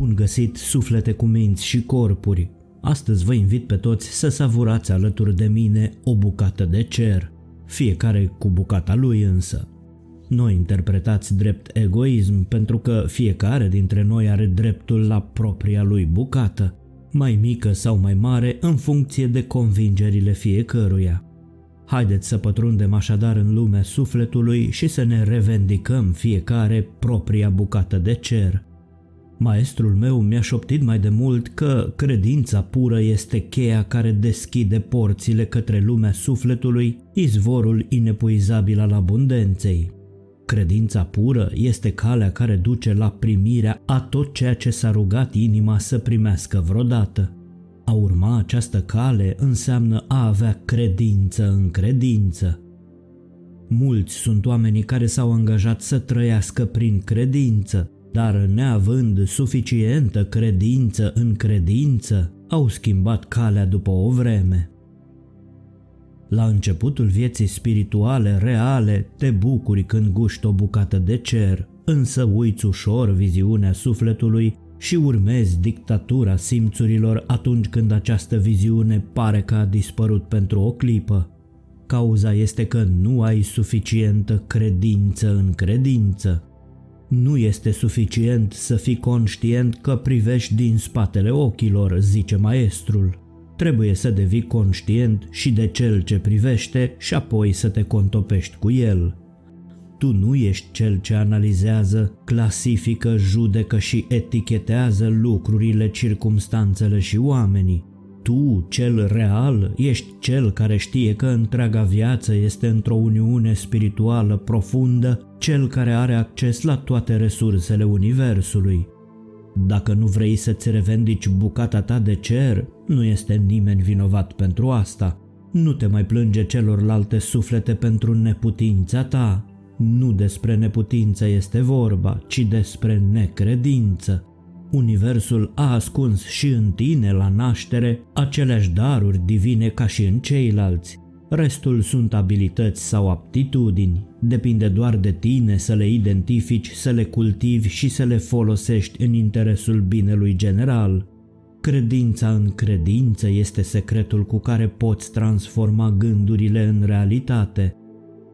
Bun găsit, suflete cu minți și corpuri! Astăzi vă invit pe toți să savurați alături de mine o bucată de cer, fiecare cu bucata lui însă. Noi interpretați drept egoism pentru că fiecare dintre noi are dreptul la propria lui bucată, mai mică sau mai mare în funcție de convingerile fiecăruia. Haideți să pătrundem așadar în lumea sufletului și să ne revendicăm fiecare propria bucată de cer. Maestrul meu mi-a șoptit mai de mult că credința pură este cheia care deschide porțile către lumea sufletului, izvorul inepuizabil al abundenței. Credința pură este calea care duce la primirea a tot ceea ce s-a rugat inima să primească vreodată. A urma această cale înseamnă a avea credință în credință. Mulți sunt oamenii care s-au angajat să trăiască prin credință, dar neavând suficientă credință în credință, au schimbat calea după o vreme. La începutul vieții spirituale reale te bucuri când guști o bucată de cer, însă uiți ușor viziunea sufletului și urmezi dictatura simțurilor atunci când această viziune pare că a dispărut pentru o clipă. Cauza este că nu ai suficientă credință în credință. Nu este suficient să fii conștient că privești din spatele ochilor, zice maestrul. Trebuie să devii conștient și de cel ce privește și apoi să te contopești cu el. Tu nu ești cel ce analizează, clasifică, judecă și etichetează lucrurile, circumstanțele și oamenii. Tu, cel real, ești cel care știe că întreaga viață este într-o uniune spirituală profundă, cel care are acces la toate resursele Universului. Dacă nu vrei să-ți revendici bucata ta de cer, nu este nimeni vinovat pentru asta. Nu te mai plânge celorlalte suflete pentru neputința ta. Nu despre neputință este vorba, ci despre necredință. Universul a ascuns și în tine la naștere aceleași daruri divine ca și în ceilalți. Restul sunt abilități sau aptitudini. Depinde doar de tine să le identifici, să le cultivi și să le folosești în interesul binelui general. Credința în credință este secretul cu care poți transforma gândurile în realitate.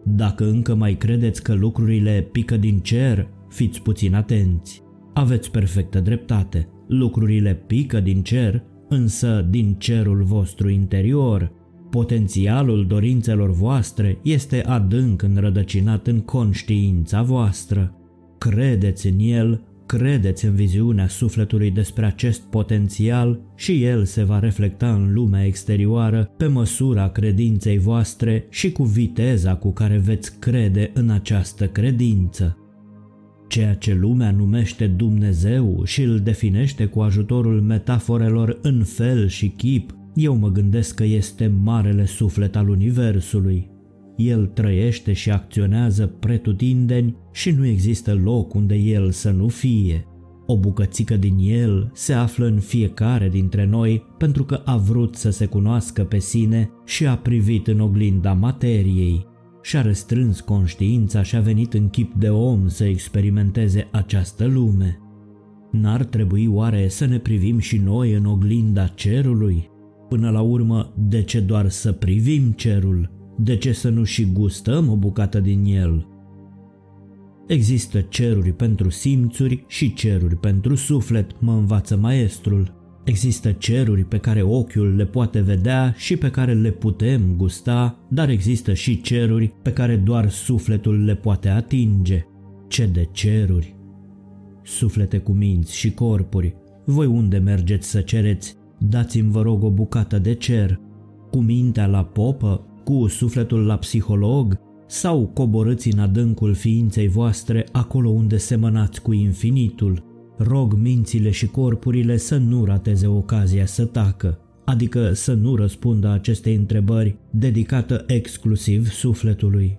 Dacă încă mai credeți că lucrurile pică din cer, fiți puțin atenți. Aveți perfectă dreptate. Lucrurile pică din cer, însă din cerul vostru interior. Potențialul dorințelor voastre este adânc înrădăcinat în conștiința voastră. Credeți în el, credeți în viziunea sufletului despre acest potențial și el se va reflecta în lumea exterioară pe măsura credinței voastre și cu viteza cu care veți crede în această credință. Ceea ce lumea numește Dumnezeu și îl definește cu ajutorul metaforelor în fel și chip, eu mă gândesc că este marele suflet al Universului. El trăiește și acționează pretutindeni și nu există loc unde el să nu fie. O bucățică din el se află în fiecare dintre noi pentru că a vrut să se cunoască pe sine și a privit în oglinda materiei și-a restrâns conștiința și a venit în chip de om să experimenteze această lume. N-ar trebui oare să ne privim și noi în oglinda cerului? Până la urmă, de ce doar să privim cerul? De ce să nu și gustăm o bucată din el? Există ceruri pentru simțuri și ceruri pentru suflet, mă învață maestrul. Există ceruri pe care ochiul le poate vedea și pe care le putem gusta, dar există și ceruri pe care doar sufletul le poate atinge. Ce de ceruri! Suflete cu minți și corpuri, voi unde mergeți să cereți? Dați-mi vă rog o bucată de cer. Cu mintea la popă, cu sufletul la psiholog sau coborâți în adâncul ființei voastre acolo unde semănați cu infinitul. Rog mințile și corpurile să nu rateze ocazia să tacă, adică să nu răspundă acestei întrebări dedicată exclusiv sufletului.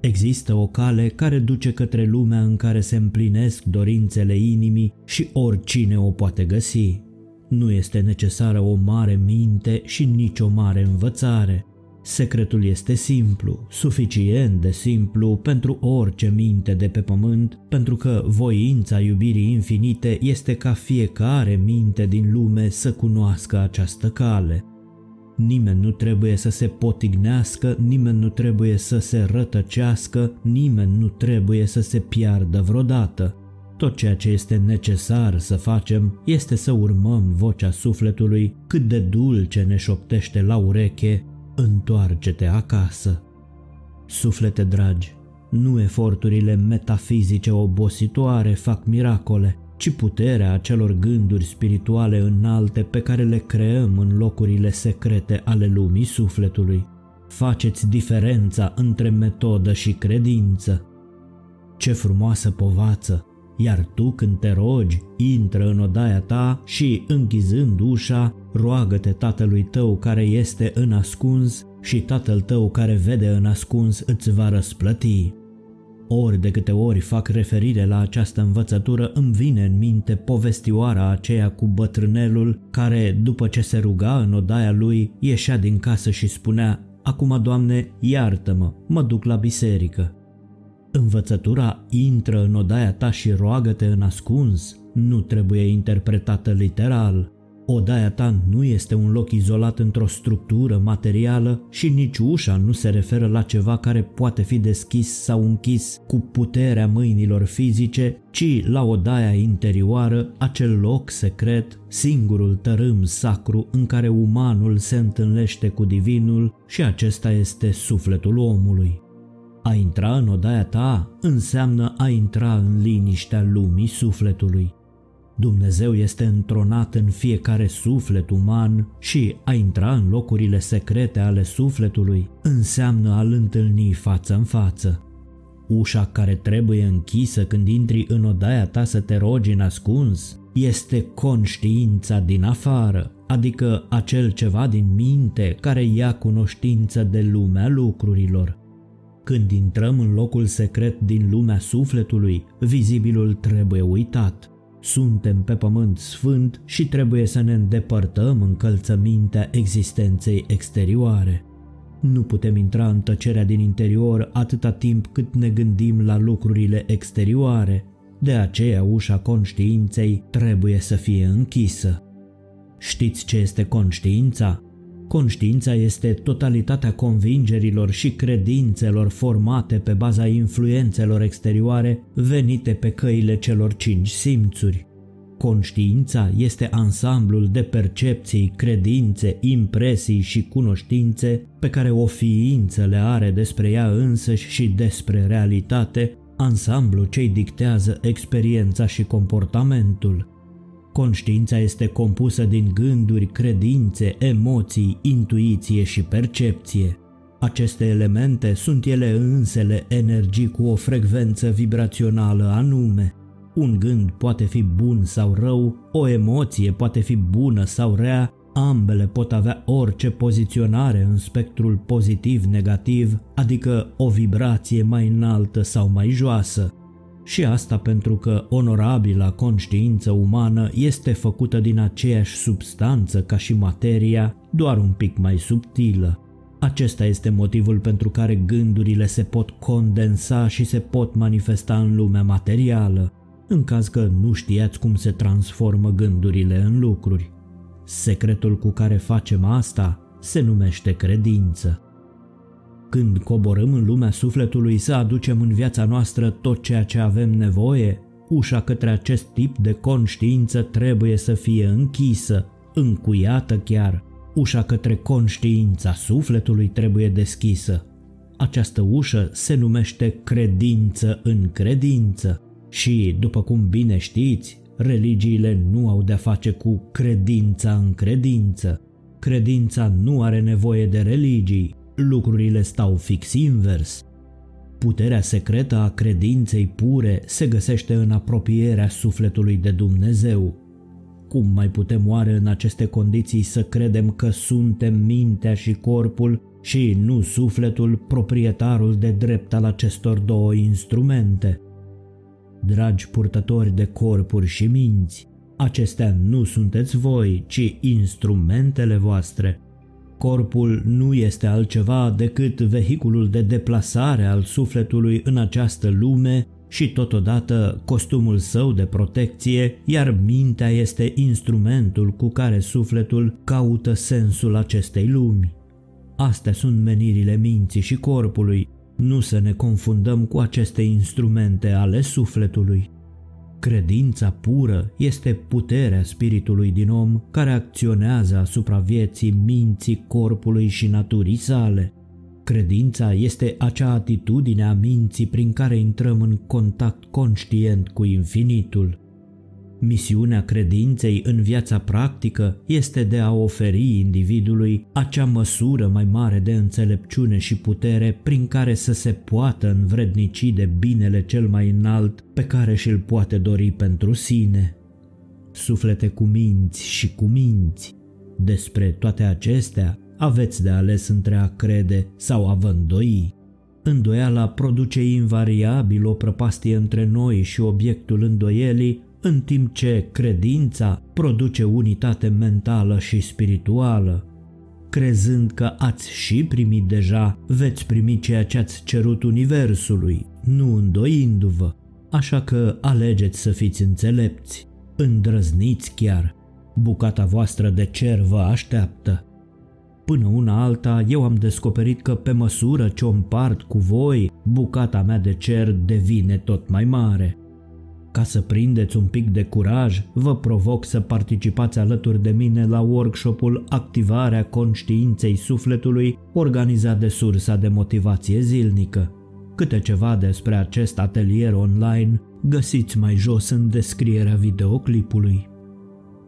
Există o cale care duce către lumea în care se împlinesc dorințele inimii și oricine o poate găsi. Nu este necesară o mare minte și nici o mare învățare. Secretul este simplu, suficient de simplu pentru orice minte de pe pământ, pentru că voința iubirii infinite este ca fiecare minte din lume să cunoască această cale. Nimeni nu trebuie să se potignească, nimeni nu trebuie să se rătăcească, nimeni nu trebuie să se piardă vreodată. Tot ceea ce este necesar să facem este să urmăm vocea sufletului cât de dulce ne șoptește la ureche, întoarce-te acasă. Suflete dragi, nu eforturile metafizice obositoare fac miracole, ci puterea acelor gânduri spirituale înalte pe care le creăm în locurile secrete ale lumii sufletului. Faceți diferența între metodă și credință. Ce frumoasă povață! Iar tu când te rogi, intră în odaia ta și, închizând ușa, roagă-te tatălui tău care este în ascuns și tatăl tău care vede în ascuns îți va răsplăti. Ori de câte ori fac referire la această învățătură, îmi vine în minte povestioara aceea cu bătrânelul care, după ce se ruga în odaia lui, ieșea din casă și spunea Acum, Doamne, iartă-mă, mă duc la biserică. Învățătura intră în odaia ta și roagă-te în ascuns nu trebuie interpretată literal. Odaia ta nu este un loc izolat într-o structură materială și nici ușa nu se referă la ceva care poate fi deschis sau închis cu puterea mâinilor fizice, ci la odaia interioară, acel loc secret, singurul tărâm sacru în care umanul se întâlnește cu divinul și acesta este sufletul omului. A intra în odaia ta înseamnă a intra în liniștea lumii sufletului. Dumnezeu este întronat în fiecare suflet uman și a intra în locurile secrete ale sufletului înseamnă a-L întâlni față în față. Ușa care trebuie închisă când intri în odaia ta să te rogi în ascuns este conștiința din afară, adică acel ceva din minte care ia cunoștință de lumea lucrurilor. Când intrăm în locul secret din lumea sufletului, vizibilul trebuie uitat. Suntem pe pământ sfânt și trebuie să ne îndepărtăm încălțămintea existenței exterioare. Nu putem intra în tăcerea din interior atâta timp cât ne gândim la lucrurile exterioare, de aceea ușa conștiinței trebuie să fie închisă. Știți ce este conștiința? Conștiința este totalitatea convingerilor și credințelor formate pe baza influențelor exterioare venite pe căile celor cinci simțuri. Conștiința este ansamblul de percepții, credințe, impresii și cunoștințe pe care o ființă le are despre ea însăși și despre realitate, ansamblu ce dictează experiența și comportamentul. Conștiința este compusă din gânduri, credințe, emoții, intuiție și percepție. Aceste elemente sunt ele însele energii cu o frecvență vibrațională anume. Un gând poate fi bun sau rău, o emoție poate fi bună sau rea, ambele pot avea orice poziționare în spectrul pozitiv-negativ, adică o vibrație mai înaltă sau mai joasă. Și asta pentru că onorabila conștiință umană este făcută din aceeași substanță ca și materia, doar un pic mai subtilă. Acesta este motivul pentru care gândurile se pot condensa și se pot manifesta în lumea materială, în caz că nu știați cum se transformă gândurile în lucruri. Secretul cu care facem asta se numește credință. Când coborâm în lumea sufletului să aducem în viața noastră tot ceea ce avem nevoie, ușa către acest tip de conștiință trebuie să fie închisă, încuiată chiar. Ușa către conștiința sufletului trebuie deschisă. Această ușă se numește credință în credință și, după cum bine știți, religiile nu au de-a face cu credința în credință. Credința nu are nevoie de religii, lucrurile stau fix invers. Puterea secretă a credinței pure se găsește în apropierea sufletului de Dumnezeu. Cum mai putem oare în aceste condiții să credem că suntem mintea și corpul și nu sufletul proprietarul de drept al acestor două instrumente? Dragi purtători de corpuri și minți, acestea nu sunteți voi, ci instrumentele voastre – Corpul nu este altceva decât vehiculul de deplasare al sufletului în această lume și totodată costumul său de protecție, iar mintea este instrumentul cu care sufletul caută sensul acestei lumi. Astea sunt menirile minții și corpului, nu să ne confundăm cu aceste instrumente ale sufletului. Credința pură este puterea spiritului din om care acționează asupra vieții, minții, corpului și naturii sale. Credința este acea atitudine a minții prin care intrăm în contact conștient cu infinitul. Misiunea credinței în viața practică este de a oferi individului acea măsură mai mare de înțelepciune și putere prin care să se poată învrednici de binele cel mai înalt pe care și-l poate dori pentru sine. Suflete cu minți și cu minți. Despre toate acestea aveți de ales între a crede sau a vă îndoi. Îndoiala produce invariabil o prăpastie între noi și obiectul îndoielii, în timp ce credința produce unitate mentală și spirituală. Crezând că ați și primit deja, veți primi ceea ce ați cerut Universului, nu îndoindu-vă. Așa că alegeți să fiți înțelepți, îndrăzniți chiar. Bucata voastră de cer vă așteaptă. Până una alta, eu am descoperit că pe măsură ce o împart cu voi, bucata mea de cer devine tot mai mare. Ca să prindeți un pic de curaj, vă provoc să participați alături de mine la workshopul Activarea conștiinței sufletului organizat de Sursa de Motivație Zilnică. Câte ceva despre acest atelier online găsiți mai jos în descrierea videoclipului.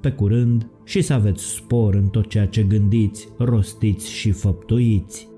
Pe curând și să aveți spor în tot ceea ce gândiți, rostiți și făptuiți.